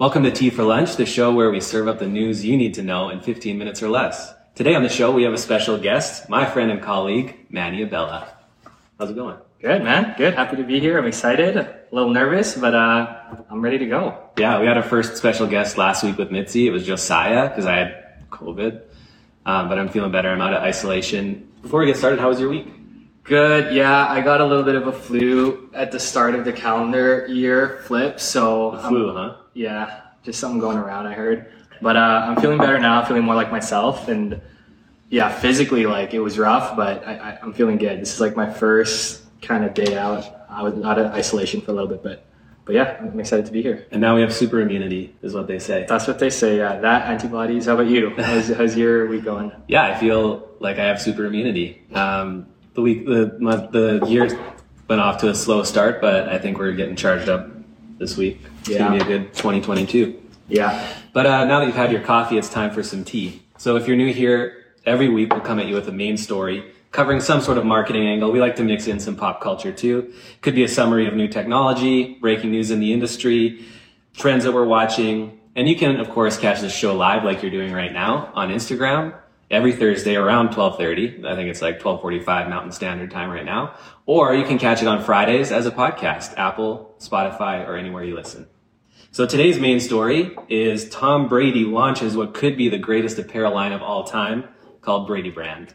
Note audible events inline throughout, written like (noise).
Welcome to Tea for Lunch, the show where we serve up the news you need to know in 15 minutes or less. Today on the show, we have a special guest, my friend and colleague, Manny Abella. How's it going? Good, man. Good. Happy to be here. I'm excited. A little nervous, but uh, I'm ready to go. Yeah, we had our first special guest last week with Mitzi. It was Josiah because I had COVID, um, but I'm feeling better. I'm out of isolation. Before we get started, how was your week? Good. Yeah, I got a little bit of a flu at the start of the calendar year flip. So The flu, huh? yeah, just something going around. I heard, but uh, I'm feeling better now. Feeling more like myself, and yeah, physically like it was rough, but I, I, I'm feeling good. This is like my first kind of day out. I was out of isolation for a little bit, but but yeah, I'm excited to be here. And now we have super immunity, is what they say. That's what they say. Yeah, that antibodies. How about you? How's, how's your week going? Yeah, I feel like I have super immunity. Um, the week, the month, the year went off to a slow start, but I think we're getting charged up this week. It's Yeah. gonna be a good 2022. Yeah. But uh, now that you've had your coffee, it's time for some tea. So if you're new here, every week we'll come at you with a main story covering some sort of marketing angle. We like to mix in some pop culture too. Could be a summary of new technology, breaking news in the industry, trends that we're watching. And you can, of course, catch this show live like you're doing right now on Instagram every Thursday around 1230. I think it's like 1245 Mountain Standard Time right now. Or you can catch it on Fridays as a podcast, Apple, Spotify, or anywhere you listen. So today's main story is Tom Brady launches what could be the greatest apparel line of all time called Brady Brand.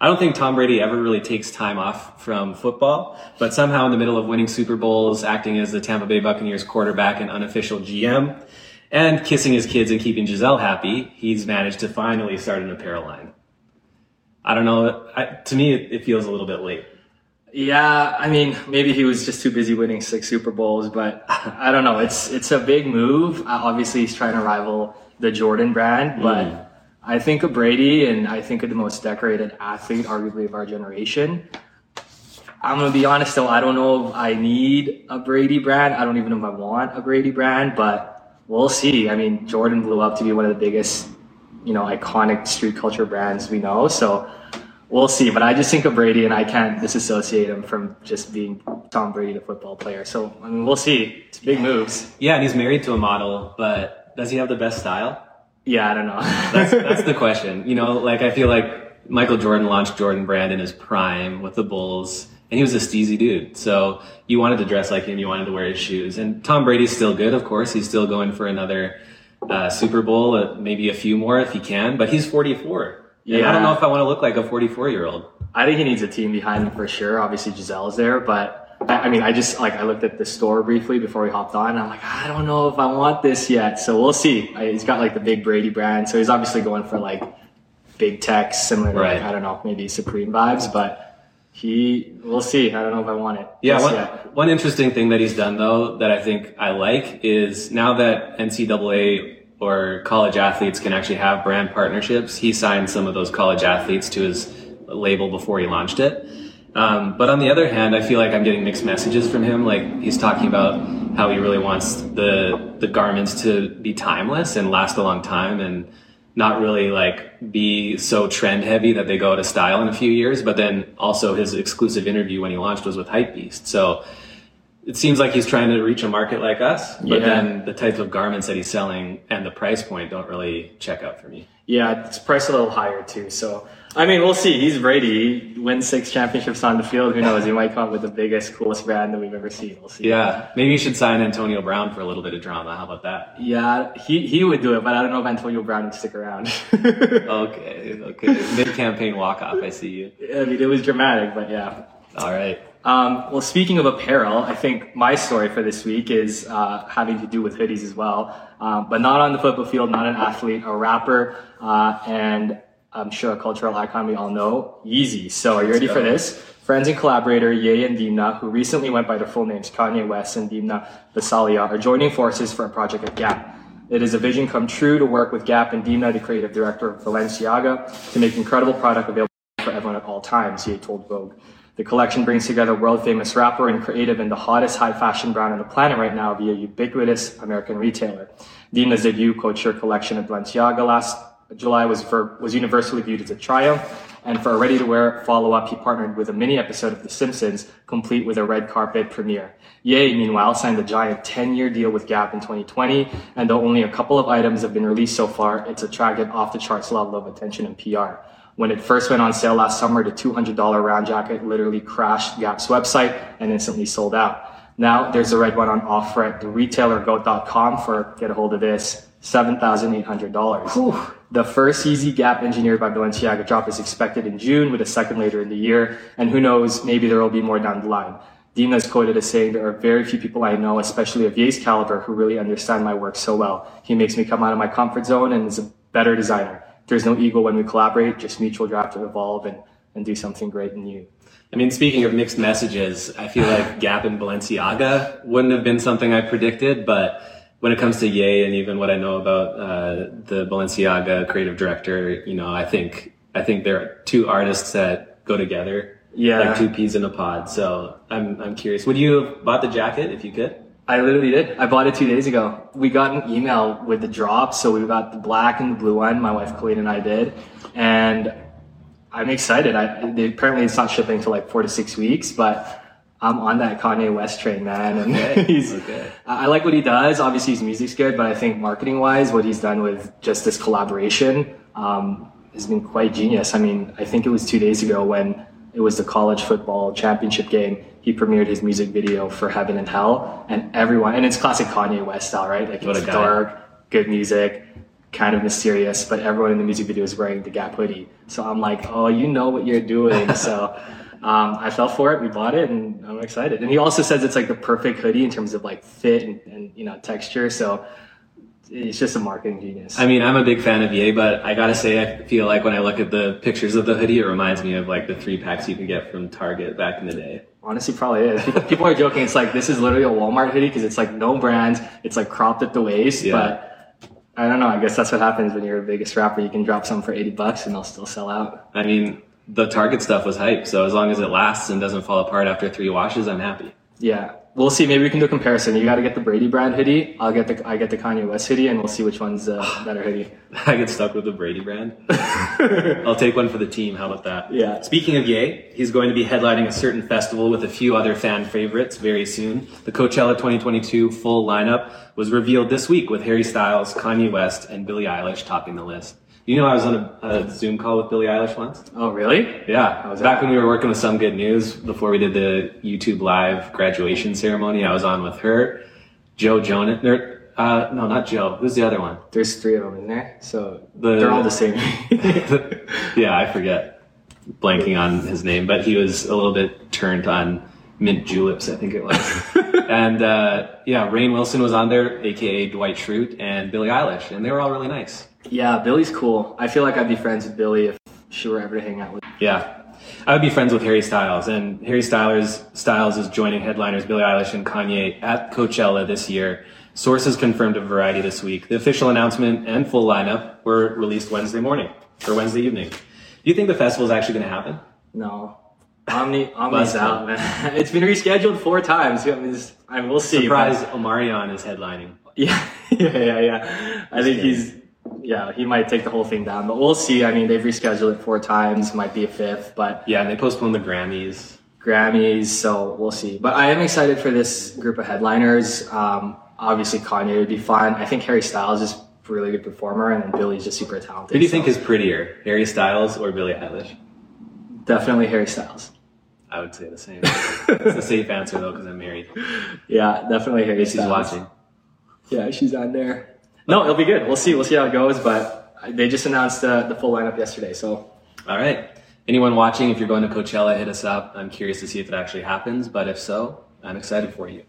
I don't think Tom Brady ever really takes time off from football, but somehow in the middle of winning Super Bowls, acting as the Tampa Bay Buccaneers quarterback and unofficial GM, and kissing his kids and keeping Gisele happy, he's managed to finally start an apparel line. I don't know. I, to me, it, it feels a little bit late. Yeah, I mean, maybe he was just too busy winning six Super Bowls, but I don't know. It's it's a big move. Uh, obviously, he's trying to rival the Jordan brand, but Mm. I think of Brady, and I think of the most decorated athlete, arguably of our generation. I'm gonna be honest though. I don't know if I need a Brady brand. I don't even know if I want a Brady brand, but we'll see. I mean, Jordan blew up to be one of the biggest, you know, iconic street culture brands we know. So we'll see. But I just think of Brady, and I can't disassociate him from just being Tom Brady, the football player. So I mean, we'll see. It's big moves. Yeah, and he's married to a model, but does he have the best style? Yeah, I don't know. (laughs) That's, that's the question. You know, like I feel like Michael Jordan launched Jordan Brand in his prime with the Bulls, and he was a steezy dude. So you wanted to dress like him, you wanted to wear his shoes. And Tom Brady's still good, of course. He's still going for another uh, Super Bowl, uh, maybe a few more if he can. But he's 44. And I don't know if I want to look like a 44 year old. I think he needs a team behind him for sure. Obviously, Gisele's there, but I, I mean, I just like I looked at the store briefly before we hopped on. And I'm like, I don't know if I want this yet. So we'll see. I, he's got like the big Brady brand, so he's obviously going for like big tech, similar to like, I don't know, maybe Supreme vibes. But he, we'll see. I don't know if I want it. Yeah, one, one interesting thing that he's done though that I think I like is now that NCAA or college athletes can actually have brand partnerships, he signed some of those college athletes to his label before he launched it. Um, but on the other hand, I feel like I'm getting mixed messages from him. Like he's talking about how he really wants the the garments to be timeless and last a long time and not really like be so trend heavy that they go out of style in a few years. But then also his exclusive interview when he launched was with Hypebeast. So it seems like he's trying to reach a market like us, but Yeah. then the types of garments that he's selling and the price point don't really check out for me. Yeah, it's priced a little higher too. So I mean, we'll see. He's Brady. He wins six championships on the field. Who knows? He might come up with the biggest, coolest brand that we've ever seen. We'll see. Yeah, maybe you should sign Antonio Brown for a little bit of drama. How about that? Yeah, he, he would do it, but I don't know if Antonio Brown would stick around. (laughs) Okay, okay. Mid campaign walk off. I see you. I mean, it was dramatic, but yeah. All right. Um, well, speaking of apparel, I think my story for this week is uh, having to do with hoodies as well, um, but not on the football field, not an athlete, a rapper, uh, and I'm sure a cultural icon we all know, Yeezy. So, are you ready for this? Friends and collaborator Ye and Demna, who recently went by their full names Kanye West and Demna Gvasalia, are joining forces for a project at Gap. It is a vision come true to work with Gap and Demna, the creative director of Balenciaga, to make incredible product available for everyone at all times, Ye told Vogue. The collection brings together world famous rapper and creative and the hottest high fashion brand on the planet right now via ubiquitous American retailer. Demna's debut couture collection at Balenciaga last July was, was universally viewed as a triumph And for a ready to wear follow up, he partnered with a mini episode of The Simpsons, complete with a red carpet premiere. Ye, meanwhile, signed a giant 10 year deal with Gap in 2020. And though only a couple of items have been released so far, it's attracted off the charts level of attention and PR. When it first went on sale last summer, the $200 round jacket literally crashed Gap's website and instantly sold out. Now there's a red one on offer at the retailergoat.com for get a hold of this $7,800. The first Yeezy Gap engineered by Balenciaga drop is expected in June with a second later in the year. And who knows, maybe there will be more down the line. Dina is quoted as saying, there are very few people I know, especially of Ye's caliber, who really understand my work so well. He makes me come out of my comfort zone and is a better designer. There's no ego when we collaborate, just mutual drive to evolve and, and do something great and new. I mean, speaking of mixed messages, I feel like (laughs) Gap and Balenciaga wouldn't have been something I predicted, but when it comes to Ye and even what I know about uh, the Balenciaga creative director, you know, I think I think there are two artists that go together, Yeah. like two peas in a pod. So I'm I'm curious. Would you have bought the jacket if you could? I literally did. I bought it two days ago. We got an email with the drop, so we got the black and the blue one. My wife Colleen and I did, and I'm excited. I they, apparently it's not shipping until like four to six weeks, but I'm on that Kanye West train, man. And Okay, (laughs) he's okay. I I like what he does. Obviously, his music's good, but I think marketing wise, what he's done with just this collaboration um, has been quite genius. I mean, I think it was two days ago when it was the college football championship game. He premiered his music video for Heaven and Hell, and everyone, and it's classic Kanye West style, right? Like What it's dark, good music, kind of mysterious, but everyone in the music video is wearing the Gap hoodie. So I'm like, oh, you know what you're doing. (laughs) so um, I fell for it. We bought it, and I'm excited. And he also says it's like the perfect hoodie in terms of like fit and, and you know texture. So it's just a marketing genius. I mean, I'm a big fan of Ye, but I gotta say, I feel like when I look at the pictures of the hoodie, it reminds me of like the three packs you could get from Target back in the day. Honestly, probably is. People- People are joking. It's like this is literally a Walmart hoodie because it's like no brand. It's like cropped at the waist, Yeah. but. I don't know. I guess that's what happens when you're a biggest rapper. You can drop some for 80 bucks and they'll still sell out. I mean, the Target stuff was hype, so as long as it lasts and doesn't fall apart after three washes, I'm happy. Yeah, we'll see. Maybe we can do a comparison. You got to get the Brady brand hoodie. I'll get the I get the Kanye West hoodie, and we'll see which one's uh, (sighs) better hoodie. I get stuck with the Brady brand. (laughs) I'll take one for the team. How about that? Yeah. Speaking of Ye, he's going to be headlining a certain festival with a few other fan favorites very soon. The Coachella 2022 full lineup was revealed this week with Harry Styles, Kanye West, and Billie Eilish topping the list. You know, I was on a, a Zoom call with Billie Eilish once. Oh, really? Yeah, was back when we were working with Some Good News before we did the YouTube live graduation ceremony, I was on with her, Joe Jonas. Uh, no, not Joe. Who's the other one? There's three of them in there, so The- they're all the same. (laughs) yeah, I forget blanking on his name, but he was a little bit turned on mint juleps, I think it was. (laughs) and uh, yeah, Rainn Wilson was on there, aka Dwight Schrute, and Billie Eilish, and they were all really nice. Yeah, Billie's cool. I feel like I'd be friends with Billie if she were ever to hang out with. Yeah. I would be friends with Harry Styles, and Harry Styles Styles is joining headliners Billie Eilish and Kanye at Coachella this year. Sources confirmed to Variety this week. The official announcement and full lineup were released Wednesday morning or Wednesday evening. Do you think the festival is actually going to happen? No. Omni, (laughs) Omni's out, man. (laughs) It's been rescheduled four times. I mean, I we'll see. Surprise! Omarion is headlining. Yeah, (laughs) yeah, yeah, yeah. I think kidding. he's, yeah, he might take the whole thing down, but we'll see. I mean, they've rescheduled it four times, might be a fifth, but Yeah, and they postponed the Grammys. Grammys, so we'll see. But I am excited for this group of headliners. Um, obviously, Kanye would be fun. I think Harry Styles is a really good performer, and then Billie's just super talented. Who do you so think is prettier, Harry Styles or Billie Eilish? definitely Harry Styles? I would say the same. it's the safe answer though, because I'm married. (laughs) Yeah, definitely Harry She's Styles. watching. Yeah, she's on there. No, it'll be good. We'll see. We'll see how it goes. But they just announced uh, the full lineup yesterday, so All right. Anyone watching, if you're going to Coachella, hit us up. I'm curious to see if it actually happens, but if so, I'm excited for you.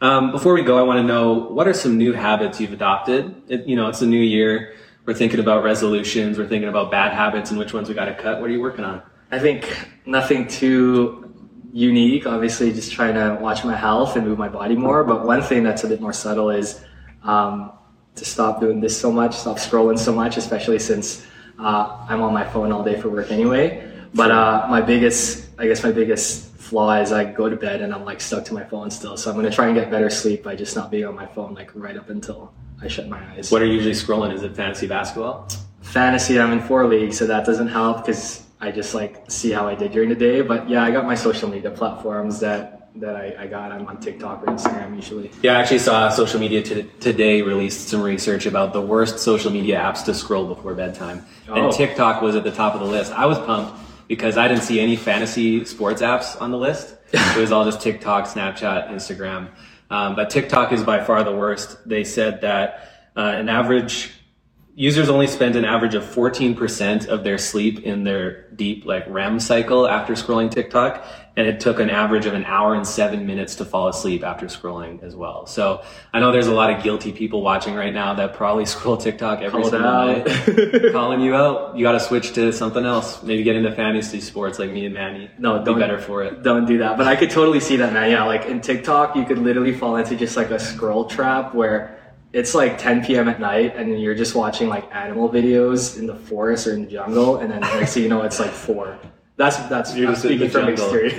Um, before we go, I want to know what are some new habits you've adopted? It, you know, it's a new year. We're thinking about resolutions. We're thinking about bad habits and which ones we got to cut. What are you working on? I think nothing too unique. Obviously, just trying to watch my health and move my body more. But one thing that's a bit more subtle is um, to stop doing this so much, stop scrolling so much, especially since uh, I'm on my phone all day for work anyway. But uh, my biggest, I guess, my biggest flaw is I go to bed and I'm like stuck to my phone still. So I'm gonna try and get better sleep by just not being on my phone like right up until I shut my eyes. What are you usually scrolling? Is it fantasy basketball? fantasy i'm in four leagues so that doesn't help because I just like see how I did during the day. But yeah, I got my social media platforms that that I, I got. I'm on TikTok or Instagram usually. Yeah, I actually saw social media t- today released some research about the worst social media apps to scroll before bedtime, Oh. and TikTok was at the top of the list. I was pumped because I didn't see any fantasy sports apps on the list. (laughs) it was all just TikTok, Snapchat, Instagram. Um, but TikTok is by far the worst. They said that uh, an average users only spend an average of 14% of their sleep in their deep like REM cycle after scrolling TikTok. And it took an average of an hour and seven minutes to fall asleep after scrolling as well. So I know there's a lot of guilty people watching right now that probably (laughs) scroll TikTok every Called single night. (laughs) Calling you out. You got to switch to something else. Maybe get into fantasy sports like me and Manny. No, be don't- better for it. Don't do that. But I could totally see that, man. Yeah, like in TikTok, you could literally fall into just like a scroll trap where it's like 10 p.m. at night and then you're just watching like animal videos in the forest or in the jungle, and then next thing you know, it's like four. That's that's You're I'm just speaking from jungle. experience.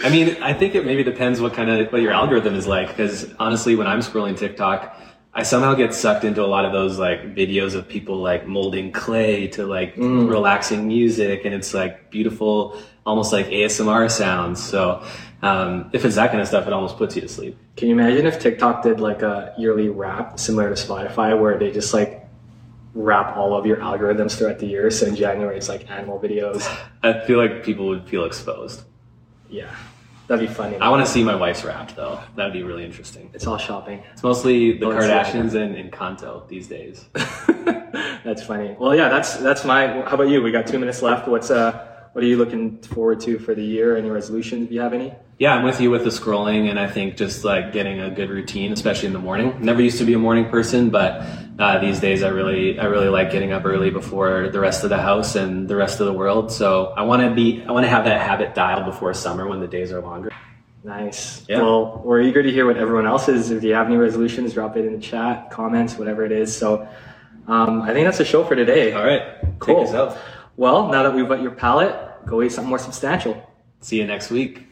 Yeah. I mean, I think it maybe depends what kind of what your algorithm is like. Because honestly, when I'm scrolling TikTok, I somehow get sucked into a lot of those like videos of people like molding clay to like Mm. relaxing music, and it's like beautiful, almost like ASMR sounds. So um, if it's that kind of stuff, it almost puts you to sleep. Can you imagine if TikTok did like a yearly wrap similar to Spotify, where they just like wrap all of your algorithms throughout the year? So in January, it's like animal videos. (sighs) I feel like people would feel exposed. Yeah, that'd be funny. I want to see my wife's wrapped though. That'd be really interesting. it's all shopping. It's mostly the Kardashians and, and Kanto these days. (laughs) that's funny. Well, yeah, that's that's my. How about you? We got two minutes left. What's uh, what are you looking forward to for the year? Any resolutions? If you have any? Yeah, I'm with you with the scrolling, and I think just like getting a good routine, especially in the morning. Never used to be a morning person, but uh, these days I really, I really like getting up early before the rest of the house and the rest of the world. So I want to be, I want to have that habit dialed before summer when the days are longer. Nice. Yeah. Well, we're eager to hear what everyone else is. If you have any resolutions, drop it in the chat, comments, whatever it is. So, um, I think that's the show for today. All right, Cool. Well, now that we've wet your palate, go eat something more substantial. See you next week.